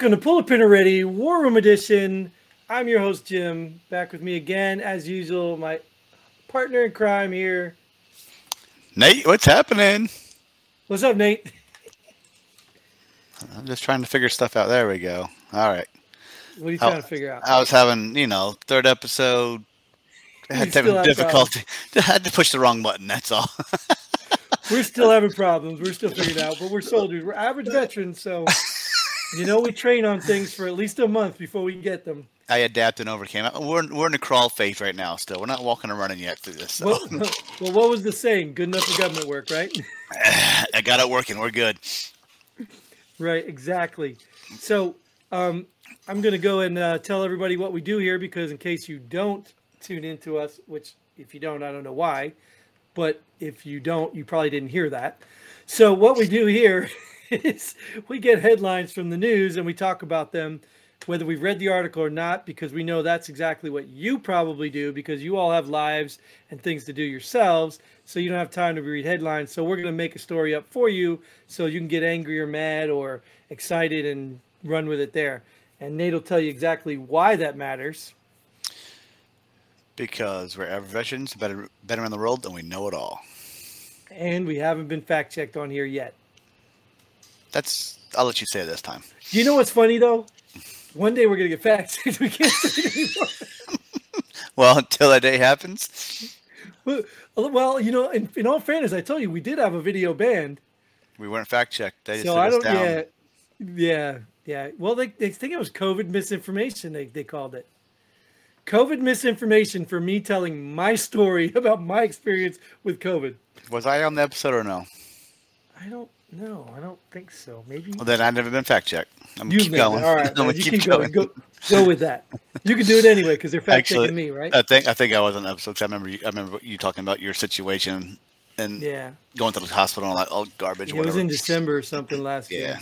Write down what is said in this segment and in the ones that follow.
Welcome to Pull a Pin Already, War Room Edition. I'm your host, Jim. Back with me again, as usual, my partner in crime here. Nate, what's happening? What's up, Nate? I'm just trying to figure stuff out. There we go. All right. What are you trying to figure out? I was having, you know, third episode. I had having difficulty. I had to push the wrong button. That's all. We're still having problems. We're still figuring out, but we're soldiers. We're average veterans, so you know we train on things for at least a month before we get them. I adapted and overcame. We're we're in the crawl phase right now. Still, we're not walking and running yet through this. So. Well, well, what was the saying? Good enough for government work, right? I got it working. We're good. Right, exactly. So um, I'm going to go and uh, tell everybody what we do here because, in case you don't tune into us, which if you don't, I don't know why, but if you don't, you probably didn't hear that. So, what we do here is we get headlines from the news and we talk about them, whether we've read the article or not, because we know that's exactly what you probably do because you all have lives and things to do yourselves. So, you don't have time to read headlines. So, we're going to make a story up for you so you can get angry or mad or excited and run with it there. And Nate will tell you exactly why that matters. Because we're average veterans, better better in the world, and we know it all. And we haven't been fact checked on here yet. That's. I'll let you say it this time. You know what's funny though? One day we're gonna get fact checked. We can't say it anymore. Well, until that day happens, Well- Well, you know, in, in all fairness, I told you we did have a video banned. we weren't fact checked. They just So I don't. down. Yeah, yeah, yeah. Well, they they think it was COVID misinformation. They they called it COVID misinformation for me telling my story about my experience with COVID. Was I on the episode or no? I don't know. I don't think so. Maybe Well, then I've never been fact checked. I'm gonna keep going. All right, man, you keep, keep going. going. Go, go with that. You can do it anyway because they're fact checking me, right? I think I think I was on the episode. I remember you, I remember you talking about your situation and yeah, going to the hospital and like oh garbage. it was in December or something last year. Yeah,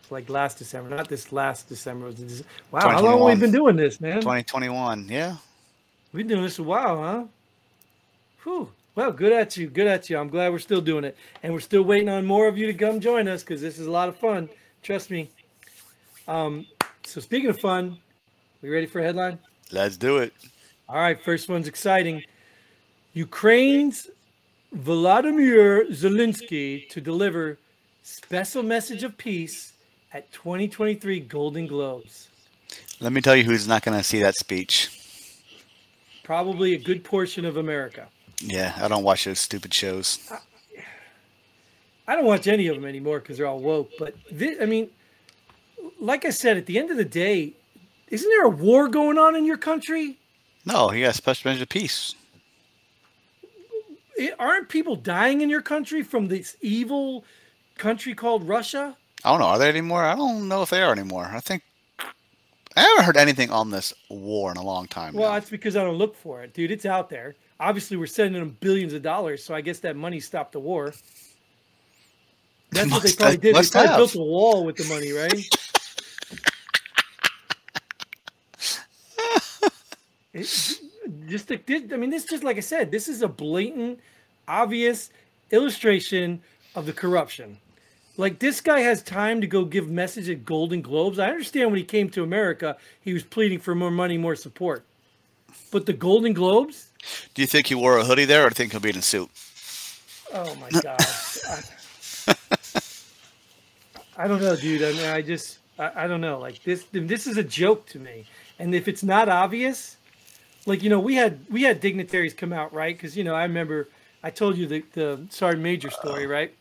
It's like last December, not this last December. It was wow, how long have we 2021. been doing this, man? 2021. Yeah, We've been doing this a while, huh? Whew. Well, good at you. Good at you. I'm glad we're still doing it. And we're still waiting on more of you to come join us because this is a lot of fun. Trust me. Um, so speaking of fun, we ready for a headline? let's do it. All right, first one's exciting. Ukraine's Volodymyr Zelensky to deliver special message of peace at 2023 Golden Globes. Let me tell you who's not going to see that speech. Probably a good portion of America. Yeah, I don't watch those stupid shows. I don't watch any of them anymore because they're all woke. But thi- I mean, like I said, at the end of the day, isn't there a war going on in your country? No, he got special message of peace. I- Aren't people dying in your country from this evil country called Russia? I don't know. Are they anymore? I don't know if they are anymore. I think I haven't heard anything on this war in a long time. Well, now. that's because I don't look for it, dude. It's out there. Obviously, we're sending them billions of dollars, so I guess that money stopped the war. That's what they probably did. They probably have. built a wall with the money, right? It- just the, I mean, this just like I said, this is a blatant, obvious illustration of the corruption. Like this guy has time to go give message at Golden Globes. I understand when he came to America, he was pleading for more money, more support. But the Golden Globes, Do you think he wore a hoodie there, or do you think he'll be in a suit? oh my gosh. I, I don't know, dude. I mean, I just, I, I don't know. Like this, this is a joke to me. And if it's not obvious, like you know, we had we had dignitaries come out, right? Because you know, I remember I told you the the Sergeant Major story, right?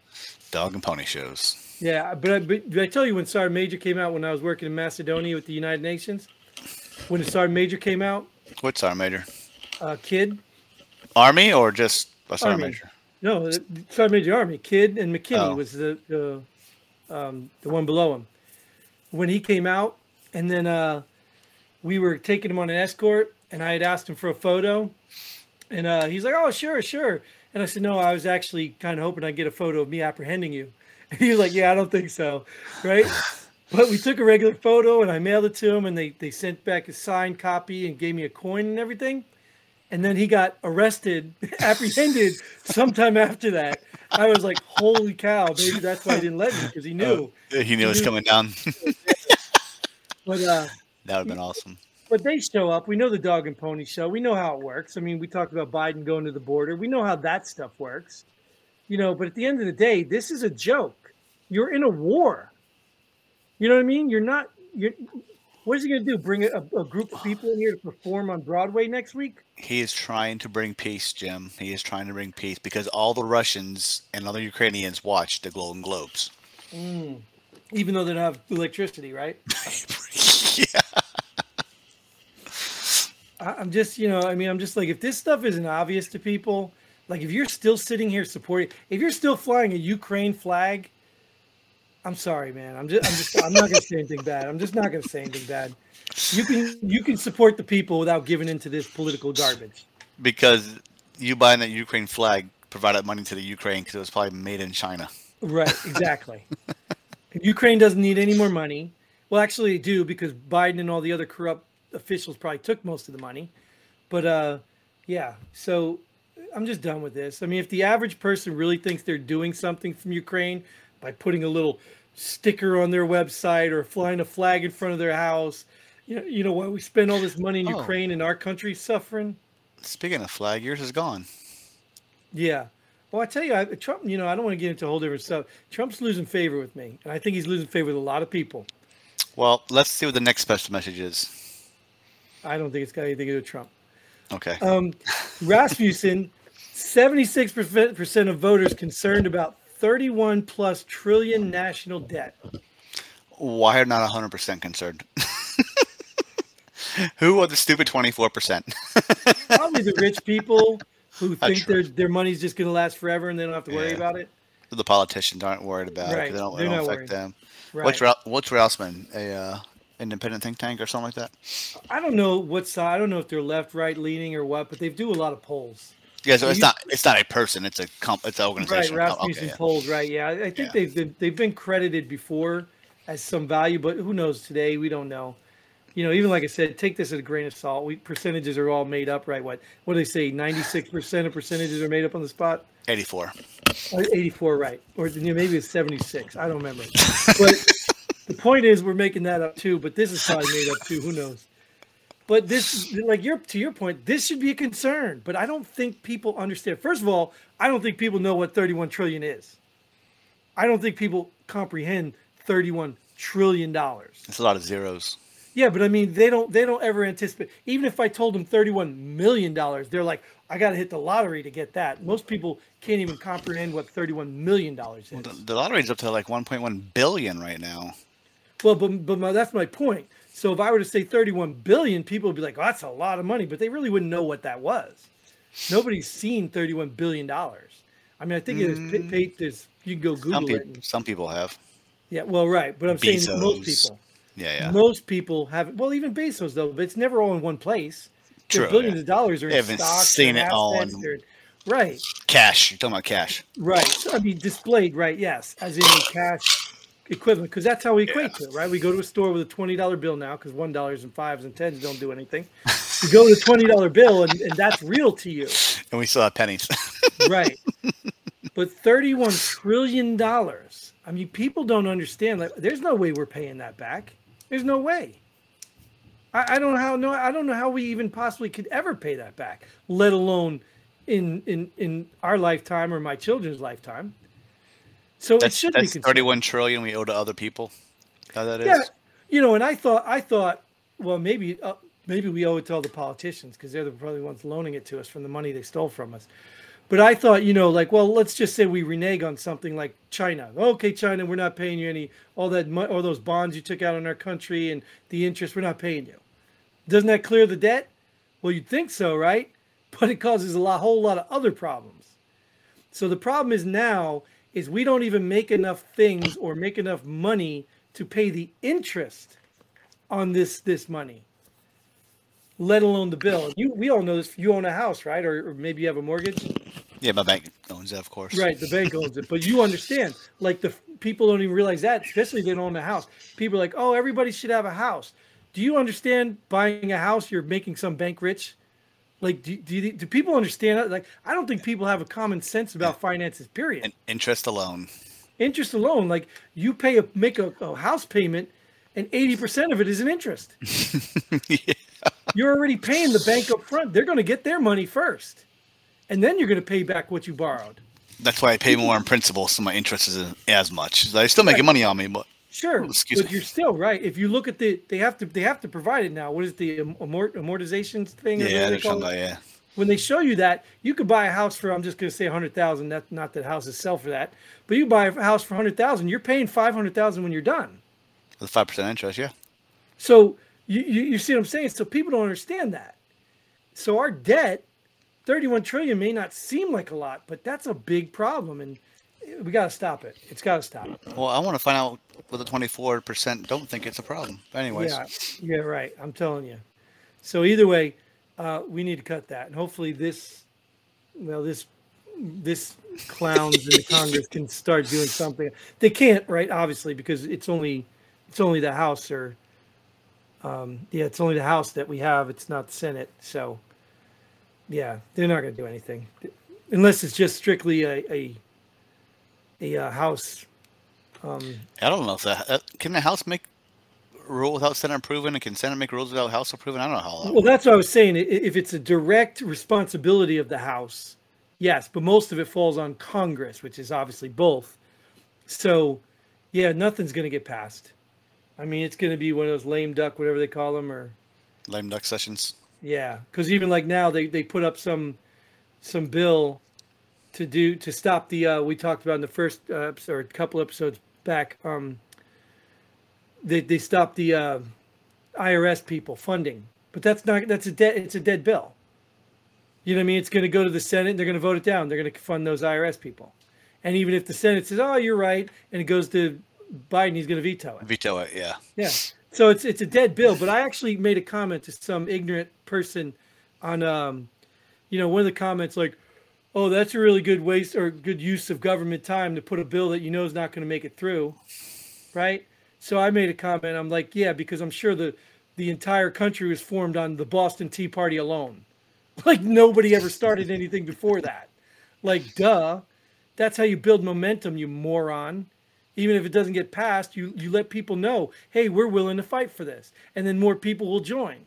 Dog and pony shows. Yeah, but I, but did I tell you when Sergeant Major came out when I was working in Macedonia with the United Nations? When the Sergeant Major came out, What's our major? Uh, Kidd, Army or just a sergeant major? no, Sergeant Major Army, Kidd and McKinney Oh. was the the, um, the one below him. When he came out, and then uh, we were taking him on an escort, and I had asked him for a photo, and uh, he's like, "Oh, sure, sure." And I said, "No, I was actually kind of hoping I'd get a photo of me apprehending you." And he was like, "Yeah, I don't think so, right?" But we took a regular photo, and I mailed it to him, and they they sent back a signed copy and gave me a coin and everything. And then he got arrested, apprehended sometime after that. I was like, "Holy cow!" Maybe that's why he didn't let me because he knew. Uh, he knew it was knew- coming down. but uh, That would have been awesome. but they show up. We know the dog and pony show. We know how it works. I mean, we talked about Biden going to the border. We know how that stuff works. You know, but at the end of the day, this is a joke. You're in a war. You know what I mean? You're not. You're. What is he going to do? Bring a, a group of people in here to perform on Broadway next week? He is trying to bring peace, Jim. He is trying to bring peace because all the Russians and other Ukrainians watch the Golden Globes. Mm. Even though they don't have electricity, right? yeah. I'm just, you know, I mean, I'm just like, if this stuff isn't obvious to people, like if you're still sitting here supporting, if you're still flying a Ukraine flag, I'm sorry, man. I'm just, I'm just, I'm not gonna say anything bad. I'm just not gonna say anything bad. You can, you can support the people without giving into this political garbage. Because you buying that Ukraine flag provided money to the Ukraine because it was probably made in China. Right, exactly. Ukraine doesn't need any more money. Well, actually, they do because Biden and all the other corrupt officials probably took most of the money. But uh, yeah, so I'm just done with this. I mean, if the average person really thinks they're doing something from Ukraine by putting a little sticker on their website or flying a flag in front of their house, you know, you know why we spend all this money in Oh. Ukraine and our country suffering? Speaking of flag, yours is gone. Yeah. Well, I tell you, I, Trump. You know, I don't want to get into a whole different stuff. Trump's losing favor with me, and I think he's losing favor with a lot of people. Well, let's see what the next special message is. I don't think it's got anything to do with Trump. Okay. Um, Rasmussen, 76% of voters concerned about 31 plus trillion national debt. Why are not 100% concerned? Who are the stupid 24%? Probably the rich people who think their their money's just going to last forever and they don't have to worry Yeah. about it. the politicians aren't worried about it. Right, They don't, it they're don't affect worried. them. Right. What's Ra- what's? A uh, independent think tank or something like that? I don't know what side. I don't know if they're left, right, leaning, or what, but they do a lot of polls. Yeah, so it's not it's not a person. It's a comp. It's an organization. Oh, Rasmussen okay, yeah. polls. Right, yeah. I I think Yeah. they've been they've been credited before as some value, but who knows today? We don't know. You know, even like I said, take this at a grain of salt. We percentages are all made up, right? What what do they say? Ninety six percent of percentages are made up on the spot. Eighty four. Oh, Eighty four, right? Or you know, maybe it's seventy six. I don't remember. But the point is, we're making that up too. But this is probably made up too. Who knows? But this, like your to your point, this should be a concern. But I don't think people understand. First of all, I don't think people know what 31 trillion is. I don't think people comprehend 31 trillion dollars. It's a lot of zeros. Yeah, but I mean, they don't they don't ever anticipate. Even if I told them 31 million dollars, they're like, I got to hit the lottery to get that. Most people can't even comprehend what 31 million dollars is. The, the lottery's up to like 1.1 billion right now. Well, but but my, that's my point. So if I were to say 31 billion, people would be like, "Oh, that's a lot of money," but they really wouldn't know what that was. Nobody's seen 31 billion dollars. I mean, I think it is pa- mm. pa- there's you can go Google Some it. people, and- some people have. yeah, well, right, but I'm saying most people, Yeah, yeah. most people have. Well, even Bezos though, but it's never all in one place. True, billions yeah. of dollars are They in haven't stocks, seen it all in- Right, Cash. You're talking about cash. right. So, I mean, displayed, right? Yes, as in cash equivalent, because that's how we equate to it, right? We go to a store with a twenty dollar bill now, because one dollars and fives and tens don't do anything. You go to a twenty dollar bill, and, and that's real to you, And we still have pennies. right? But thirty one trillion dollars. I mean, people don't understand. Like, there's no way we're paying that back. There's no way. I, I don't know how. No, I don't know how we even possibly could ever pay that back, let alone in in in our lifetime or my children's lifetime. So it that's should be considered. 31 trillion we owe to other people. How that is? Yeah, you know, and I thought, I thought, well, maybe, uh, maybe we owe it to all the politicians because they're the probably ones loaning it to us from the money they stole from us. But I thought, you know, like, well, let's just say we renege on something like China. Okay, China, we're not paying you any all that mo- all those bonds you took out on our country and the interest, we're not paying you. Doesn't that clear the debt? Well, you'd think so, right? But it causes a lot, whole lot of other problems. So the problem is now is we don't even make enough things or make enough money to pay the interest on this this money, let alone the bill. You we all know this. You own a house, right? Or, or maybe you have a mortgage, Yeah, my bank owns it of course. right? The bank owns it, but you understand. Like the people don't even realize that, especially if they don't own a house. People are like, oh, everybody should have a house. Do you understand buying a house? You're making some bank rich. Like, do, do, you- do people understand? Like, I don't think people have a common sense about finances. Period. And interest alone. interest alone like you pay a make a, a house payment and 80% of it is in interest. yeah. You're already paying the bank up front. They're going to get their money first. And then you're going to pay back what you borrowed. That's why I pay more in principal, so my interest isn't as much. They're still making money on me, but Sure, Oh, excuse but me. you're still right. If you look at the, they have to, they have to provide it now. What is the amort, amortization thing? yeah, they call yeah. When they show you that, you could buy a house for, I'm just going to say, hundred thousand. That's not that houses sell for that, but you buy a house for hundred thousand. You're paying five hundred thousand when you're done. The five percent interest, yeah. So you, you you see what I'm saying? So people don't understand that. So our debt, 31 trillion may not seem like a lot, but that's a big problem, and we got to stop it. It's got to stop. Well, I want to find out twenty four percent don't think it's a problem. But anyways, Yeah, yeah, right. I'm telling you. So either way, uh, we need to cut that, and hopefully this, well, this this clowns in the Congress can start doing something. They can't, right? Obviously, because it's only it's only the House or um, yeah, it's only the House that we have. It's not the Senate. So yeah, they're not going to do anything unless it's just strictly a a, a, uh House. Um, I don't know if the uh, can the House make rule without Senate approving, and can Senate make rules without House approving? I don't know how. That Well, that's what I was saying. If it's a direct responsibility of the House, yes, but most of it falls on Congress, which is obviously both. So, yeah, nothing's going to get passed. I mean, it's going to be one of those lame duck, whatever they call them, or lame duck sessions. yeah, because even like now they they put up some some bill to do to stop the uh, we talked about in the first uh, episode, or a couple episodes back. Um, they they stopped the uh, IRS people funding, but that's not that's a dead it's a dead bill. You know what I mean? It's going to go to the Senate. They're going to vote it down. They're going to fund those IRS people, and even if the Senate says, "Oh, you're right," and it goes to Biden, he's going to veto it. Veto it, yeah. Yeah. So it's it's a dead bill. But I actually made a comment to some ignorant person on um, you know, one of the comments like, "Oh, that's a really good waste or good use of government time to put a bill that you know is not going to make it through." Right? So I made a comment. I'm like, "Yeah, because I'm sure the the entire country was formed on the Boston Tea Party alone. Like nobody ever started anything before that. Like duh. That's how you build momentum, you moron even if it doesn't get passed, you you let people know, hey, we're willing to fight for this, and then more people will join,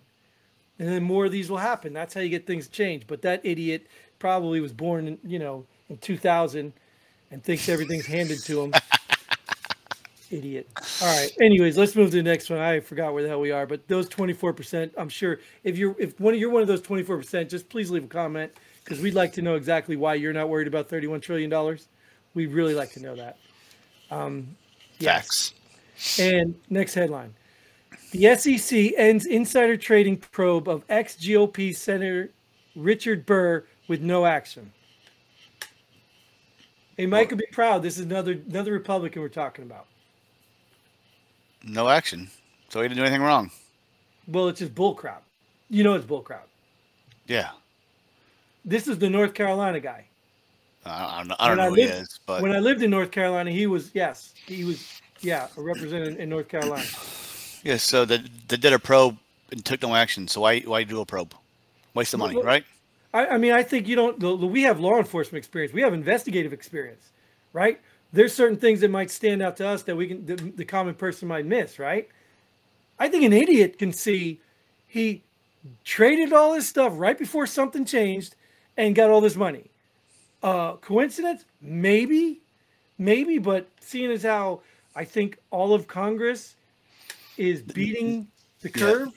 and then more of these will happen. That's how you get things changed. But that idiot probably was born, in, you know, in 2000, and thinks everything's handed to him. idiot. All right. Anyways, let's move to the next one. I forgot where the hell we are, but those 24%. I'm sure if you're if one of you're one of those 24%, just please leave a comment because we'd like to know exactly why you're not worried about 31 trillion dollars. We'd really like to know that. Um, yes. Facts. And next headline The SEC ends insider trading probe of ex GOP Senator Richard Burr with no action. Hey, Mike would be proud. This is another another Republican we're talking about. No action. So he didn't do anything wrong. Well, it's just bullcrap. You know it's bullcrap. Yeah. This is the North Carolina guy. I don't know, I don't When I know who he lived- is, but When I lived in North Carolina, he was yes, he was yeah, a representative in North Carolina. yeah. So they, they did a probe and took no action. So why why do a probe? Waste the money, Well, right? I, I mean, I think you don't. the- the- We have law enforcement experience. We have investigative experience, right? There's certain things that might stand out to us that we can, the, the common person might miss, right? I think an idiot can see he traded all his stuff right before something changed and got all this money. Uh, coincidence? Maybe, maybe, but seeing as how I think all of Congress is beating the Yeah. curve,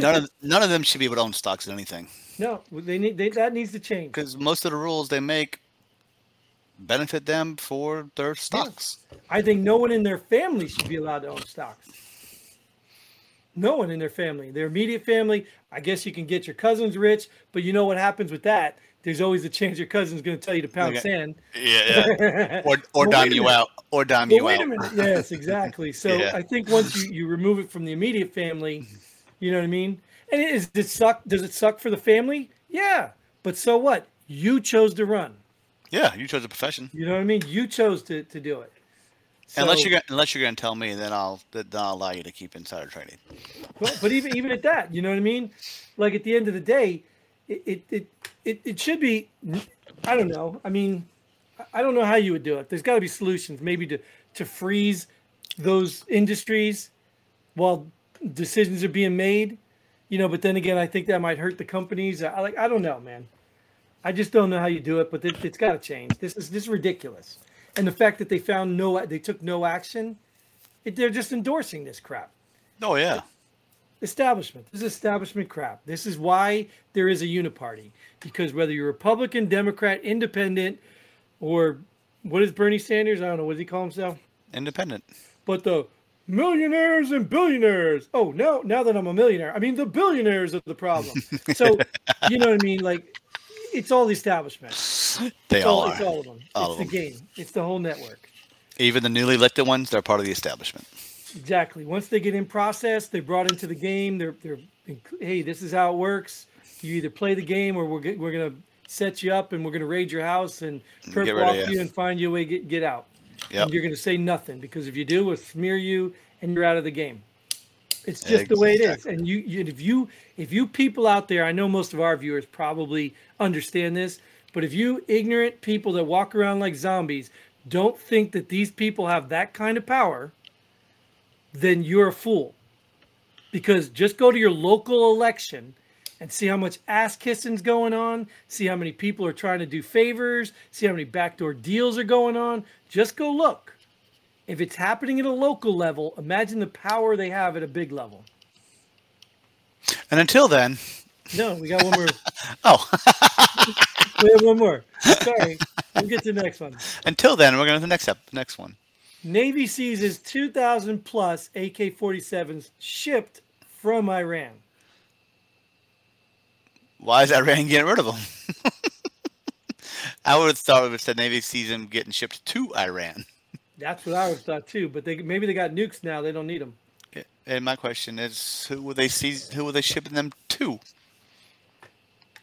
none of none of them should be able to own stocks in anything no, they need they, that needs to change. because most of the rules they make benefit them for their stocks. I think no one in their family should be allowed to own stocks. No one in their family, their immediate family. I guess you can get your cousins rich, but you know what happens with that? There's always a chance your cousin's going to tell you to pound Okay. sand. Yeah, yeah. or or Well, dime you out, or dime But you wait out. a minute. Yes, exactly. So Yeah. I think once you, you remove it from the immediate family, you know what I mean? And is it suck? Does it suck for the family? Yeah. But so what? You chose to run. Yeah, you chose a profession. You know what I mean? You chose to, to do it. unless you're unless you're going to tell me, then I'll then I'll allow you to keep insider trading. Well, but even even at that, you know what I mean? Like at the end of the day, it it it, it, it should be. I don't know. I mean, I- I don't know how you would do it. There's got to be solutions, maybe to to freeze those industries while decisions are being made. You know, but then again, I think that might hurt the companies. I like I don't know, man. I just don't know how you do it, but it, it's got to change. This is this is ridiculous. And the fact that they found no, they took no action, it, they're just endorsing this crap. Oh yeah. Establishment. This is establishment crap. This is why there is a uniparty. Because whether you're Republican, Democrat, Independent, or what is Bernie Sanders? I don't know. What does he call himself? Independent. But the millionaires and billionaires. Oh, now now that I'm a millionaire, I mean the billionaires are the problem. So you know what I mean? Like it's all the establishment. They It's all all, are. it's all of them. All it's of the game. It's the whole network. Even the newly elected ones, they're part of the establishment. Exactly. Once they get in process, they're brought into the game. They're they're hey, this is how it works. You either play the game or we're get, we're gonna set you up and we're gonna raid your house and perp walk you. you and find you a way to get get out. Yep. And you're gonna say nothing because if you do, we'll smear you and you're out of the game. It's just the way it is. And you, you if you if you people out there, I know most of our viewers probably understand this, but if you ignorant people that walk around like zombies don't think that these people have that kind of power, then you're a fool. Because just go to your local election and see how much ass kissing's going on, see how many people are trying to do favors, see how many backdoor deals are going on. Just go look. If it's happening at a local level, imagine the power they have at a big level. And until then, No, we got one more. oh, We have one more. Sorry. We'll get to the next one. until then, we're going to the next up, next one. Navy seizes 2,000 plus AK 47s shipped from Iran. Why is Iran getting rid of them? I would have thought it would said Navy sees them getting shipped to Iran. That's what I would thought too. But they maybe they got nukes now. They don't need them. And my question is, who would they seize? Who were they shipping them to?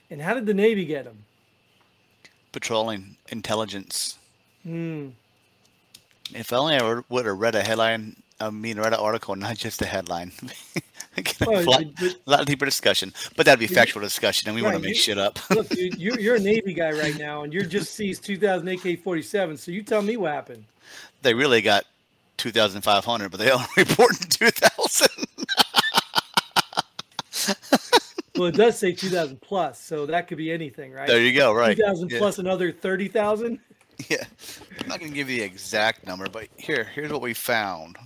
And how did the Navy get them? Patrolling intelligence. Hmm. If only I were- would have read a headline. I mean, read an article, not just a headline. a, Well, lot, but- a lot deeper discussion, but that'd be factual discussion, and we want to make you- shit up. Look, dude, you're, you're a Navy guy right now, and you're just seized 2,000 AK 47. So you tell me what happened. They really got two thousand five hundred, but they only reported two thousand. Well, it does say 2,000 plus, so that could be anything, right? There you go. Right. 2,000 yeah. plus another 30,000. Yeah. I'm not gonna give you the exact number, but here, here's what we found.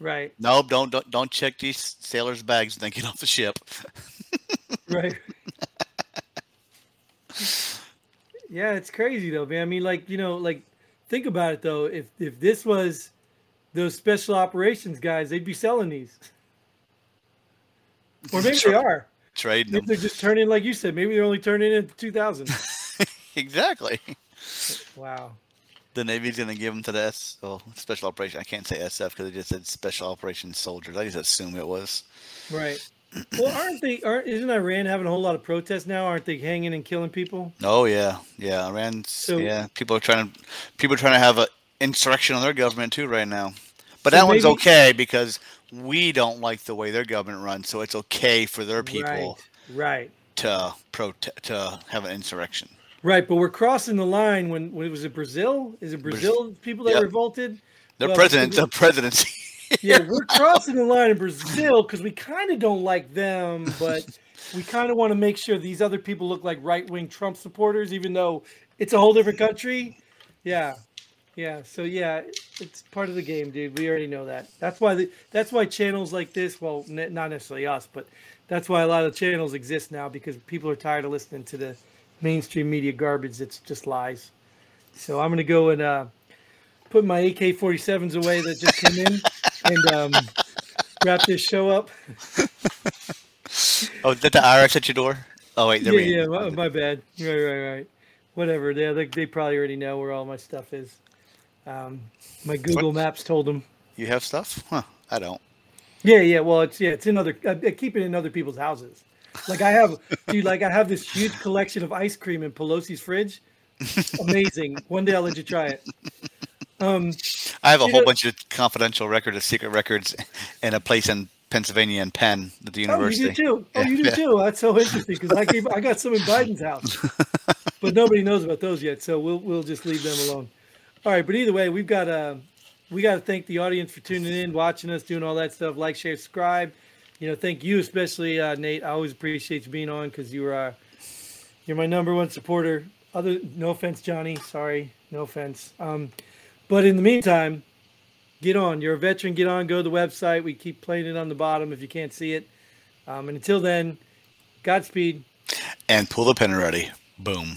Right, Nope, don't don't don't check these sailors' bags and then get off the ship. right. yeah, it's crazy though, man. I mean, like you know, like think about it though. If if this was those special operations guys, they'd be selling these, or maybe they are. Trading Maybe them. they're just turning, like you said. Maybe they're only turning in 2,000. exactly. wow. The Navy's gonna give them to the S, oh, special operation. I can't say SF because they just said special operations soldiers. I just assume it was. Right. Well, aren't they? Aren't isn't Iran having a whole lot of protests now? Aren't they hanging and killing people? Oh yeah, yeah. Iran's So- yeah. People are trying to people are trying to have an insurrection on their government too right now. But So that one's okay because we don't like the way their government runs, so it's okay for their people Right. Right. to prote- to have an insurrection. Right. But we're crossing the line when, when it was it Brazil? Is it Brazil people that Yep. revolted? The Well, president, the- presidency. Yeah, we're crossing the line in Brazil because we kind of don't like them, but we kind of want to make sure these other people look like right wing Trump supporters, even though it's a whole different country. Yeah, yeah. So yeah, it's part of the game, dude. We already know that. That's why the, that's why channels like this, well, not necessarily us, but that's why a lot of channels exist now because people are tired of listening to the mainstream media garbage that's just lies. So I'm gonna go and uh, put my AK-47s away that just came in and um, wrap this show up. oh, that the IRS at your door? Oh wait, Yeah, they're yeah, my, my bad. Right, right, right. Whatever. Yeah, they, they probably already know where all my stuff is. Um, my Google Maps told them. You have stuff? Huh? I don't. Yeah, yeah. Well, it's yeah, it's in other. I keep it in other people's houses. Like I have, dude. Like I have this huge collection of ice cream in Pelosi's fridge. Amazing. One day I'll let you try it. Um, I have a whole know- bunch of confidential records, of secret records in a place in Pennsylvania and Penn at the university. oh, you do too. Oh, Yeah, you do yeah. too. That's so interesting because I gave, I got some in Biden's house, but nobody knows about those yet. So we'll we'll just leave them alone. All right, but either way, we've got uh, we got to thank the audience for tuning in, watching us, doing all that stuff. Like, share, subscribe. You know, thank you especially, uh, Nate. I always appreciate you being on because you are uh, you're my number one supporter. Other, no offense, Johnny. Sorry, no offense. Um, but in the meantime, get on. You're a veteran. Get on. Go to the website. We keep playing it on the bottom if you can't see it. Um, and until then, Godspeed. And pull the pin ready. Boom.